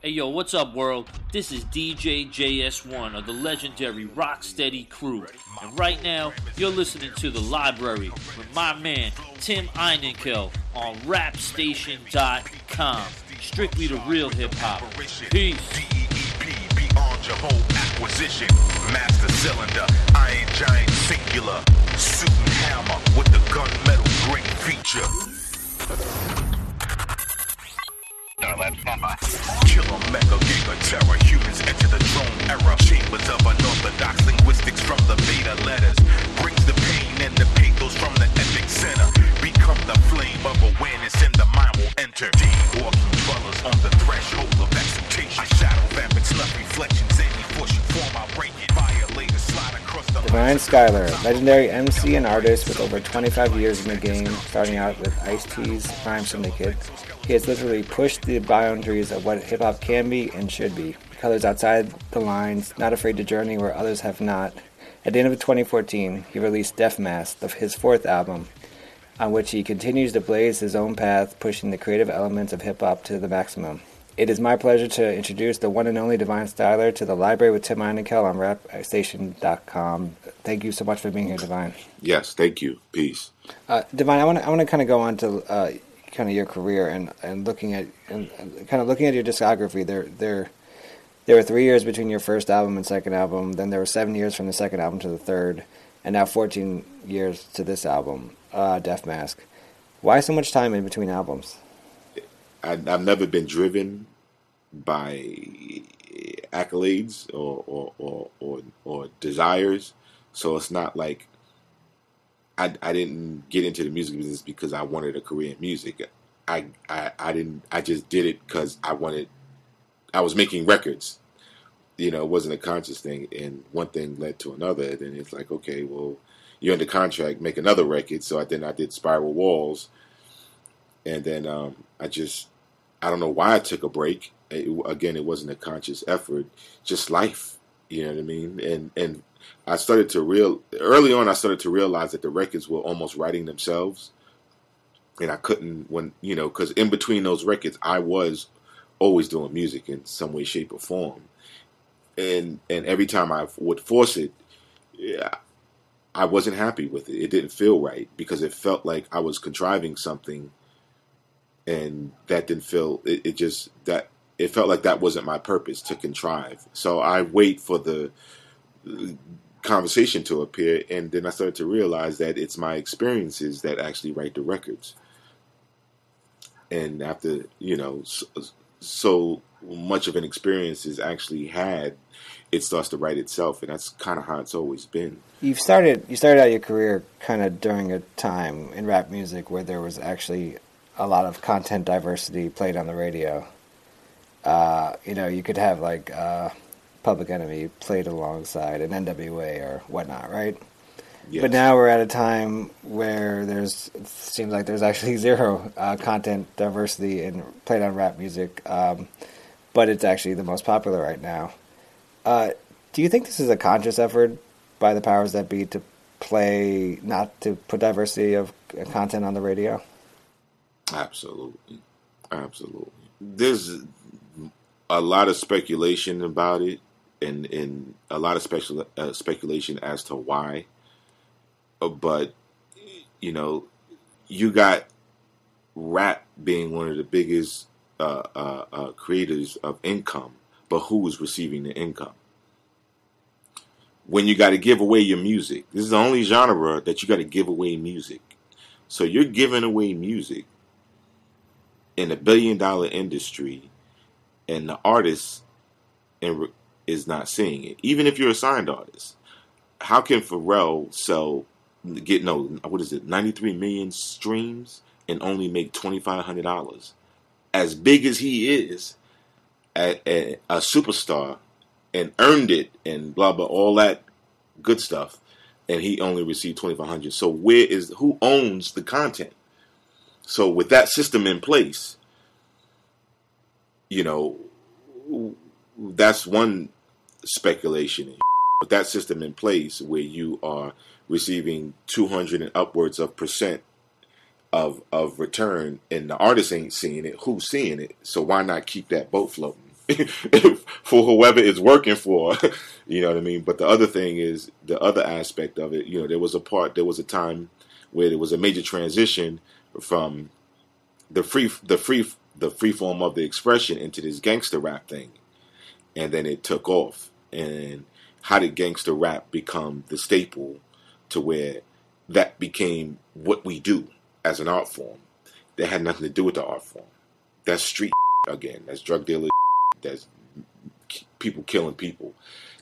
Hey yo, what's up, world? This is DJ JS1 of the legendary Rocksteady crew. And right now, you're listening to The Library with my man, Tim Einenkel on rapstation.com. Strictly the real hip hop. Peace. Acquisition. Master cylinder, iron giant singular. Suit and hammer with the gunmetal green feature. Killer mega giga terror. Humans enter the drone era. Chambers of unorthodox linguistics from the beta letters. Brings the pain and the pathos from the epic center. Become the flame of awareness and the mind will enter. Deep walking dwellers on the threshold of acceptation. I shadow vapid snuff reflections. Any force you form, I'll break it. Violator slide across the Divine Styler, legendary MC and artist with over 25 years in the game, starting out with Ice T's Rhyme Syndicate. He has literally pushed the boundaries of what hip hop can be and should be. Colors outside the lines, not afraid to journey where others have not. At the end of 2014, he released Death Mask, his fourth album, on which he continues to blaze his own path, pushing the creative elements of hip hop to the maximum. It is my pleasure to introduce the one and only Divine Styler to the library with Tim Einenkel on rapstation.com. Thank you so much for being here, Divine. Yes, thank you. Peace. Uh, Divine, I want to I want to kind of go on to uh, kind of your career and, and looking at and, kind of looking at your discography. There there there were three years between your first album and second album. Then there were seven years from the second album to the third, and now fourteen years to this album, uh, Death Mask. Why so much time in between albums? I, I've never been driven by accolades or or, or or or desires, so it's not like I I didn't get into the music business because I wanted a career in music. I I, I didn't. I just did it because I wanted. I was making records. You know, it wasn't a conscious thing, and one thing led to another. And then it's like, okay, well, you're under contract, make another record. So I, then I did Spiral Walls, and then um, I just I don't know why I took a break. It, again, it wasn't a conscious effort, just life. You know what I mean? And and I started to real early on. I started to realize that the records were almost writing themselves, and I couldn't when you know because in between those records, I was always doing music in some way, shape, or form. And and every time I would force it, yeah, I wasn't happy with it. It didn't feel right because it felt like I was contriving something and that didn't feel it, it just that it felt like that wasn't my purpose to contrive so i wait for the conversation to appear and then i started to realize that it's my experiences that actually write the records and after you know so, so much of an experience is actually had it starts to write itself and that's kind of how it's always been You've started you started out your career kind of during a time in rap music where there was actually a lot of content diversity played on the radio. Uh, you know, you could have like uh, Public Enemy played alongside an NWA or whatnot, right? Yes. But now we're at a time where there's it seems like there's actually zero uh, content diversity in played on rap music, um, but it's actually the most popular right now. Uh, do you think this is a conscious effort by the powers that be to play not to put diversity of content on the radio? Absolutely, absolutely. There's a lot of speculation about it, and and a lot of special uh, speculation as to why. Uh, but you know, you got rap being one of the biggest uh, uh, uh, creators of income, but who is receiving the income? When you got to give away your music, this is the only genre that you got to give away music. So you're giving away music in a billion dollar industry, and the artist is not seeing it. Even if you're a signed artist, how can Pharrell sell get no what is it 93 million streams and only make $2,500? As big as he is, a, a, a superstar, and earned it, and blah blah, all that good stuff, and he only received 2,500. So where is who owns the content? So with that system in place, you know, that's one speculation. With that system in place, where you are receiving 200 and upwards of percent of of return, and the artist ain't seeing it, who's seeing it? So why not keep that boat floating? for whoever it's working for, you know what I mean. But the other thing is the other aspect of it. You know, there was a part, there was a time where there was a major transition from the free, the free, the free form of the expression into this gangster rap thing, and then it took off. And how did gangster rap become the staple to where that became what we do as an art form? That had nothing to do with the art form. That's street again. That's drug dealer that's people killing people.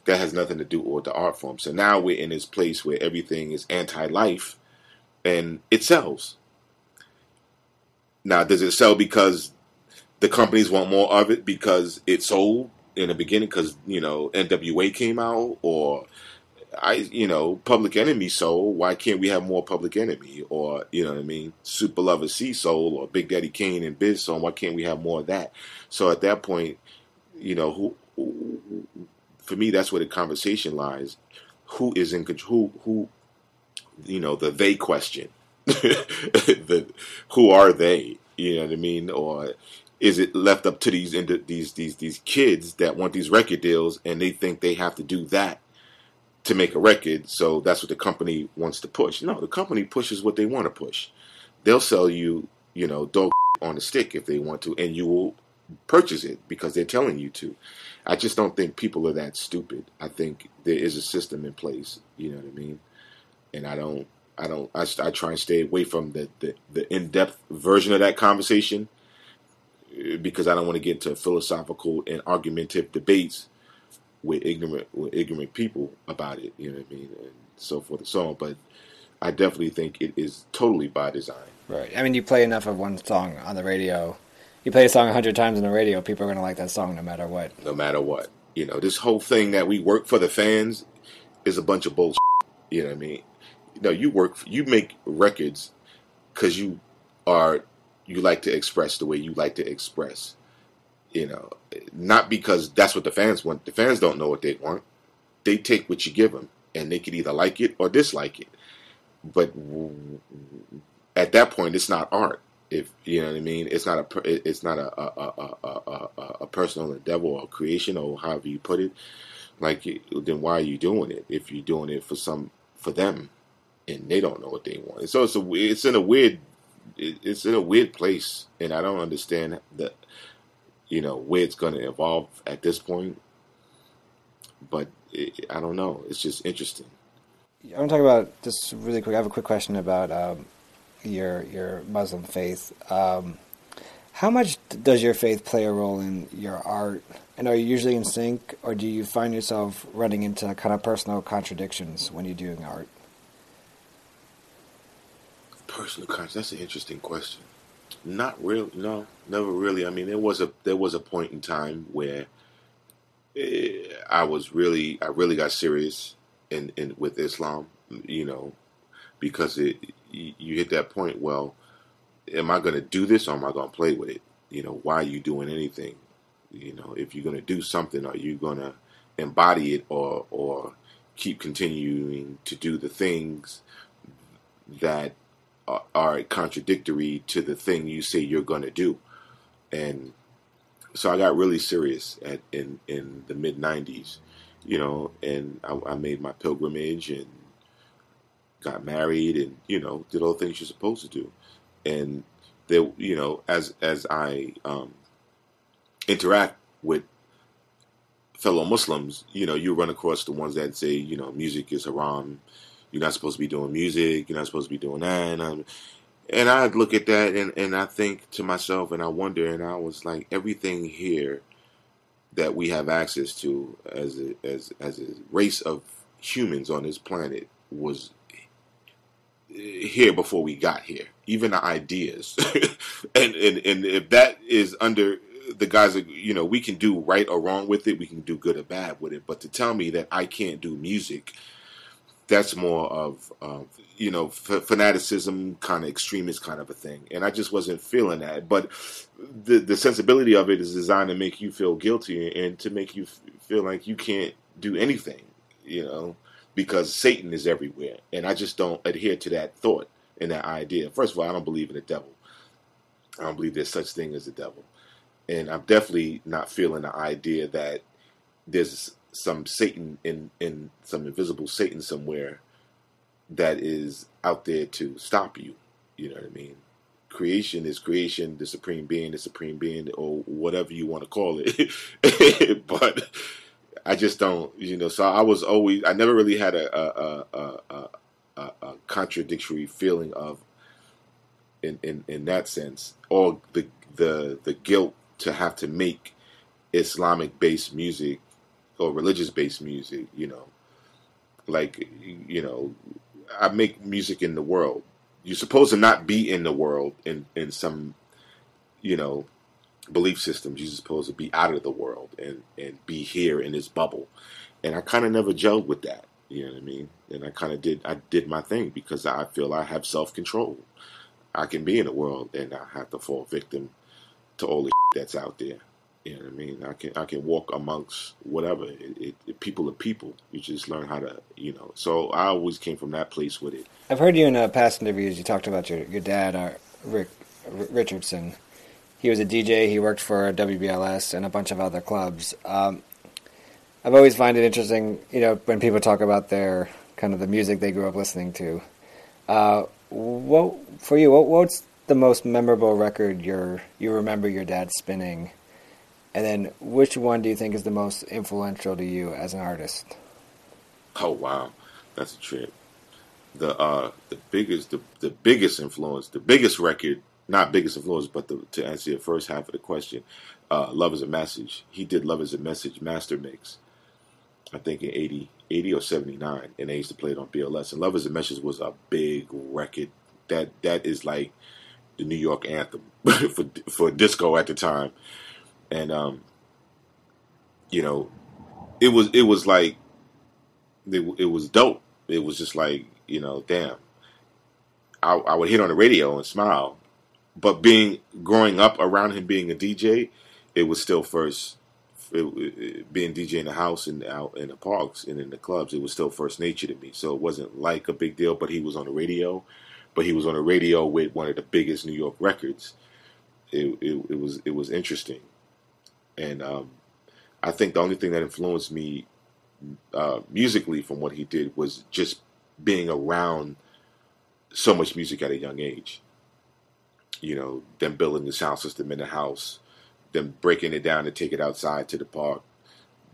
That has nothing to do with the art form. So now we're in this place where everything is anti-life, and it sells. Now, does it sell because the companies want more of it because it sold in the beginning because you know NWA came out or I you know Public Enemy sold. Why can't we have more Public Enemy? Or you know what I mean Super Lover Cee soul or Big Daddy Kane and Biz soul why can't we have more of that? So at that point you know who, who, for me that's where the conversation lies. Who is in control? Who who you know the they question? The who are they? You know what i mean? Or is it left up to these these these these kids that want these record deals and they think they have to do that to make a record so that's what the company wants to push no the company pushes what they want to push they'll sell you you know dog on a stick if they want to and you will purchase it because they're telling you to. I just don't think people are that stupid. I think there is a system in place. You know what I mean? And I don't. I don't. I, I try and stay away from the the, the in depth version of that conversation because I don't want to get into philosophical and argumentative debates with ignorant with ignorant people about it. You know what I mean? And so forth and so on. But I definitely think it is totally by design. Right. I mean, you play enough of one song on the radio you play a song a hundred times on the radio, people are going to like that song no matter what. No matter what. You know, this whole thing that we work for the fans is a bunch of bullshit. You know what I mean? You know, you work, you make records because you are, you like to express the way you like to express. You know, not because that's what the fans want. The fans don't know what they want. They take what you give them, and they can either like it or dislike it. But at that point, it's not art if you know what I mean, it's not a it's not a a, a, a, a personal endeavor or creation or however you put it. Like then why are you doing it if you're doing it for some for them and they don't know what they want? so it's a it's in a weird it's in a weird place and I don't understand the you know where it's going to evolve at this point. But it, I don't know. It's just interesting. I want to talk about just really quick. I have a quick question about. Um, your your Muslim faith. Um, how much does your faith play a role in your art? And are you usually in sync, or do you find yourself running into kind of personal contradictions when you're doing art? Personal contradictions. That's an interesting question. Not really. No, never really. I mean, there was a there was a point in time where eh, I was really I really got serious in, in with Islam. You know, because it you hit that point. Well, am I going to do this or am I going to play with it? You know, why are you doing anything? You know, if you're going to do something, are you going to embody it or or keep continuing to do the things that are, contradictory to the thing you say you're going to do? And so I got really serious at in in the mid '90s, you know, and I, I made my pilgrimage and got married and you know did all the things you're supposed to do and there you know as as i um interact with fellow Muslims, you know, you run across the ones that say, you know, music is haram. You're not supposed to be doing music. You're not supposed to be doing that. And, I'm, and I look at that and, and I think to myself and I wonder, and I was like, everything here that we have access to as a, as as a race of humans on this planet was here before we got here. Even the ideas, and and and if that is under the guise that you know, we can do right or wrong with it. We can do good or bad with it. But to tell me that I can't do music, that's more of um, you know f- fanaticism, kind of extremist kind of a thing. And I just wasn't feeling that. But the the sensibility of it is designed to make you feel guilty and to make you f- feel like you can't do anything. You know, because Satan is everywhere, and I just don't adhere to that thought and that idea. First of all, I don't believe in the devil. I don't believe there's such thing as the devil and I'm definitely not feeling the idea that there's some Satan in in some invisible Satan somewhere that is out there to stop you. You know what I mean? Creation is creation, the supreme being, the supreme being, or whatever you want to call it. but I just don't, you know. So I was always, I never really had a a, a, a, a, a contradictory feeling of, in, in in that sense, or the the the guilt to have to make Islamic based music or oh, religious based music, you know. Like, you know, I make music in the world. You're supposed to not be in the world in, in some, you know, belief systems. You're supposed to be out of the world and, and be here in this bubble. And I kind of never gelled with that. You know what I mean? And I kind of did, I did my thing because I feel I have self control. I can be in the world and I have to fall victim to all the that's out there. You know what I mean? I can I can walk amongst whatever. It, it, it, people are people. You just learn how to, you know. So I always came from that place with it. I've heard you in uh, past interviews. You talked about your your dad, uh, Rick R- Richardson. He was a DJ. He worked for WBLS and a bunch of other clubs. Um, I've always find it interesting, you know, when people talk about their kind of the music they grew up listening to. Uh, what for you? What, what's the most memorable record you you remember your dad spinning? And then which one do you think is the most influential to you as an artist? Oh wow, that's a trip. The uh the biggest the, the biggest influence, the biggest record, not biggest influence, but the, to answer your first half of the question, uh, Love is a Message. He did Love is a Message master mix. I think in 80, 80 or 79, and they used to play it on BLS. And Love is a Message was a big record. That that is like the New York anthem for for disco at the time, and um, you know, it was it was like it, it was dope. It was just like you know, damn. I, I would hit on the radio and smile, but being growing up around him being a DJ, it was still first. It, it, being DJ in the house and out in the parks and in the clubs, it was still first nature to me. So it wasn't like a big deal. But he was on the radio, but he was on the radio with one of the biggest New York records. It, it, it was it was interesting, and um, I think the only thing that influenced me uh, musically from what he did was just being around so much music at a young age. You know, them building the sound system in the house, them breaking it down to take it outside to the park,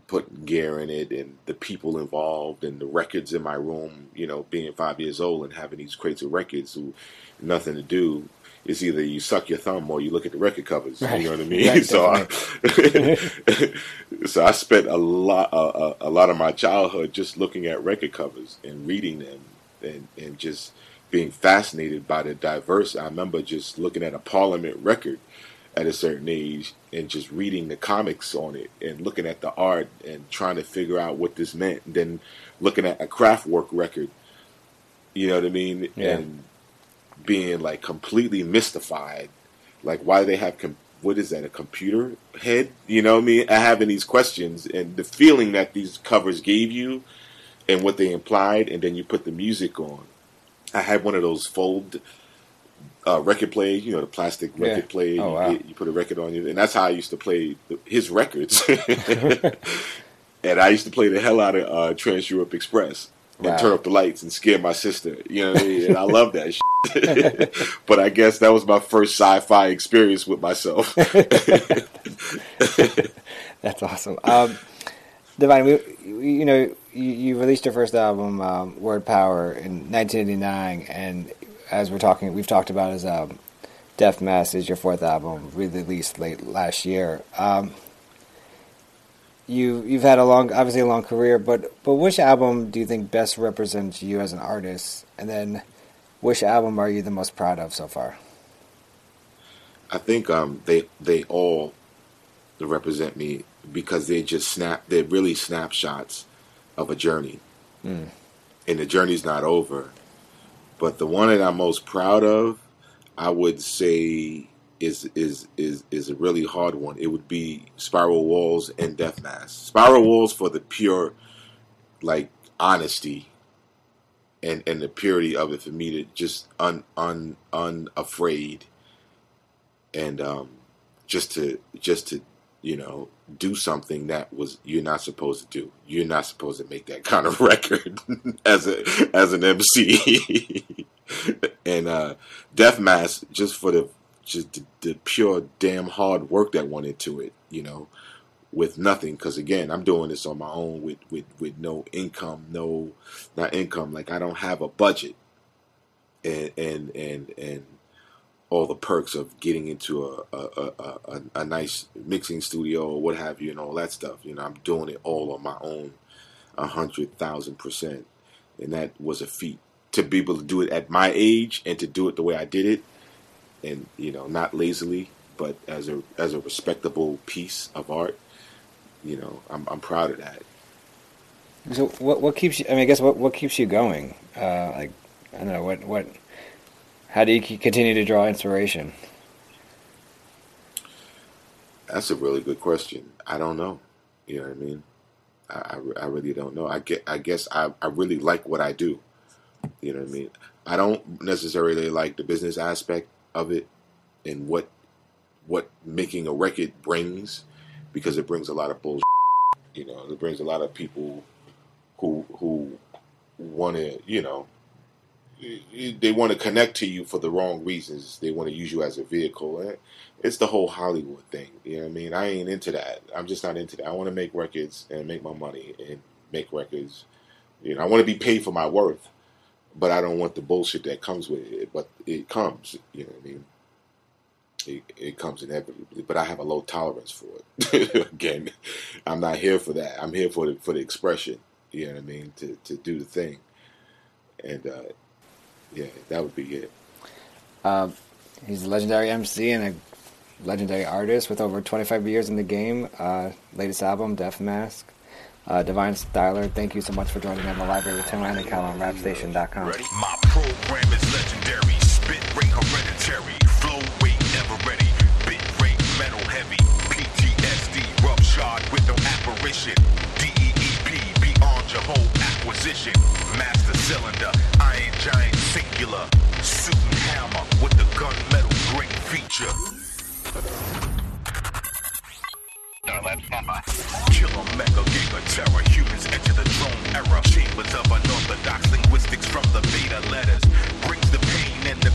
putting gear in it and the people involved and the records in my room, you know, being five years old and having these crates of records who nothing to do. It's either you suck your thumb or you look at the record covers. Right. You know what I mean? Right, so, I, so I spent a lot, a, a lot of my childhood just looking at record covers and reading them, and and just being fascinated by the diverse. I remember just looking at a Parliament record at a certain age and just reading the comics on it and looking at the art and trying to figure out what this meant. And then looking at a Kraftwerk record, you know what I mean? Yeah. And being like completely mystified. Like, why do they have, com- what is that, a computer head? You know what I mean? I having these questions and the feeling that these covers gave you and what they implied. And then you put the music on. I had one of those fold uh, record player, you know, the plastic record yeah. player. Oh, wow. you, you, put a record on you, and that's how I used to play his records. and I used to play the hell out of uh, Trans Europe Express and wow. turn up the lights and scare my sister. You know, what I mean? and I love that. Shit. but I guess that was my first sci-fi experience with myself. That's awesome. Um, Divine, we, you know, you, you released your first album, um, Word Power, in 1989, and as we're talking, we've talked about as um, Death Mask is your fourth album, released late last year. Um, you you've had a long, obviously a long career, but but which album do you think best represents you as an artist? And then, which album are you the most proud of so far? I think um, they they all represent me because they just snap. They're really snapshots of a journey, mm. and the journey's not over. But the one that I'm most proud of, I would say, is is is is a really hard one. It would be Spiral Walls and Death Mask. Spiral Walls for the pure, like honesty, and and the purity of it for me to just un un unafraid, and um, just to just to you know, do something that was you're not supposed to do. You're not supposed to make that kind of record as a as an MC. and uh Death Mask just for the just the, the, pure damn hard work that went into it, you know, with nothing cuz again, I'm doing this on my own with with with no income, no not income, like I don't have a budget. And and and and all the perks of getting into a a, a, a, a nice mixing studio or what have you and all that stuff. You know, I'm doing it all on my own, a hundred thousand percent, and that was a feat to be able to do it at my age and to do it the way I did it, and you know, not lazily, but as a as a respectable piece of art. You know, I'm I'm proud of that. So what what keeps you? I mean, I guess what what keeps you going? Uh, like I don't know what what how do you continue to draw inspiration? That's a really good question. I don't know. You know what I mean? I, I, I really don't know. I get. I guess I, I really like what I do. You know what I mean? I don't necessarily like the business aspect of it and what what making a record brings because it brings a lot of bullshit. You know, it brings a lot of people who who want to you know they want to connect to you for the wrong reasons. They want to use you as a vehicle. Eh, it's the whole Hollywood thing. You know what I mean? I ain't into that. I'm just not into that. I want to make records and make my money and make records. You know, I want to be paid for my worth, but I don't want the bullshit that comes with it. But it comes. You know what I mean? It, it comes inevitably, but I have a low tolerance for it. Again, I'm not here for that. I'm here for the for the expression. You know what I mean? To to do the thing, and uh, yeah, that would be it. Um, he's a legendary MC and a legendary artist with over 25 years in the game. Uh, latest album, Death Mask. Uh, Divine Styler, thank you so much for joining me on the library with Tim Randall on rapstation.com. My program is legendary, spit rate hereditary, your whole acquisition, master cylinder, iron giant singular. Suit and hammer with the gunmetal great feature. Killer mega giga terror. Humans enter the drone era. Chambers of unorthodox linguistics from the beta letters. Brings the pain and the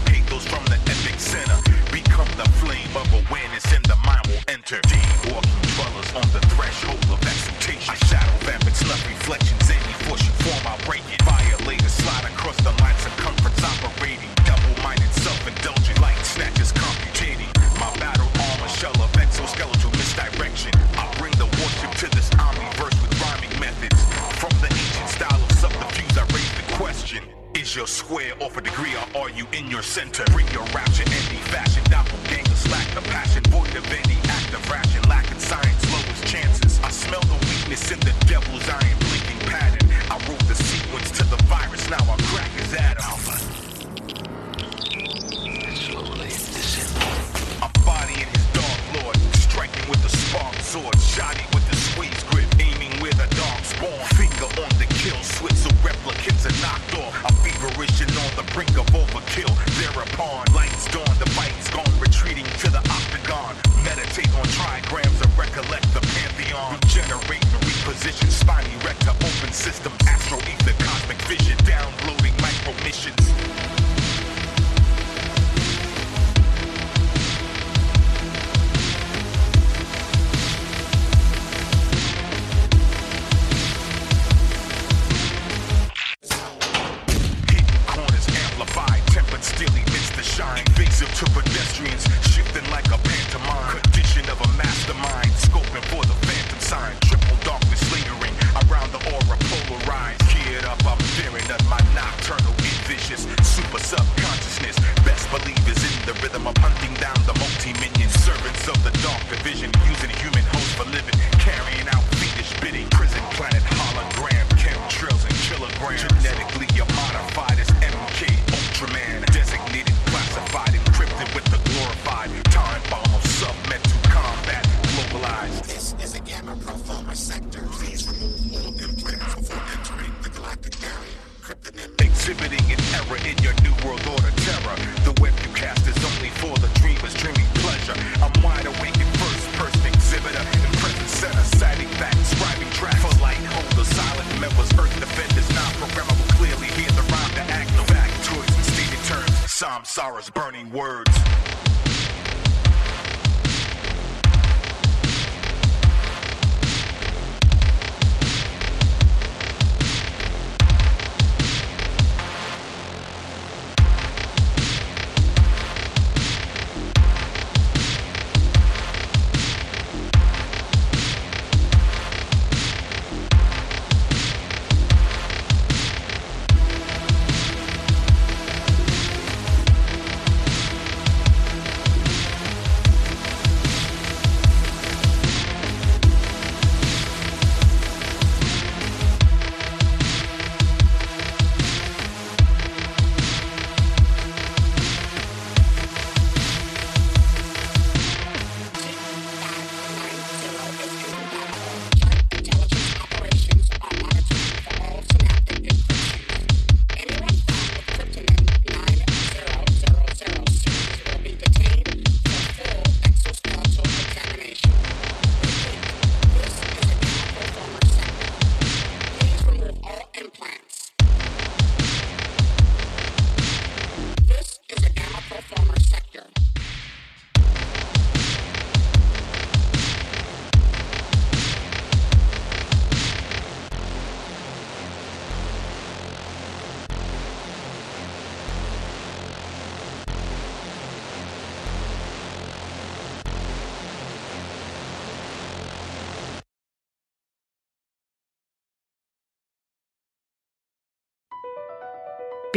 the shine. Invasive to pedestrians, shifting like a pantomime. Condition of a mastermind, scoping for the phantom sign. Triple darkness lingering around the aura polarized. Geared up, I'm fearing of my nocturnal vicious Super subconsciousness, best believe is in the rhythm of hunting down the multi-minion servants of the dark division, using human host for living.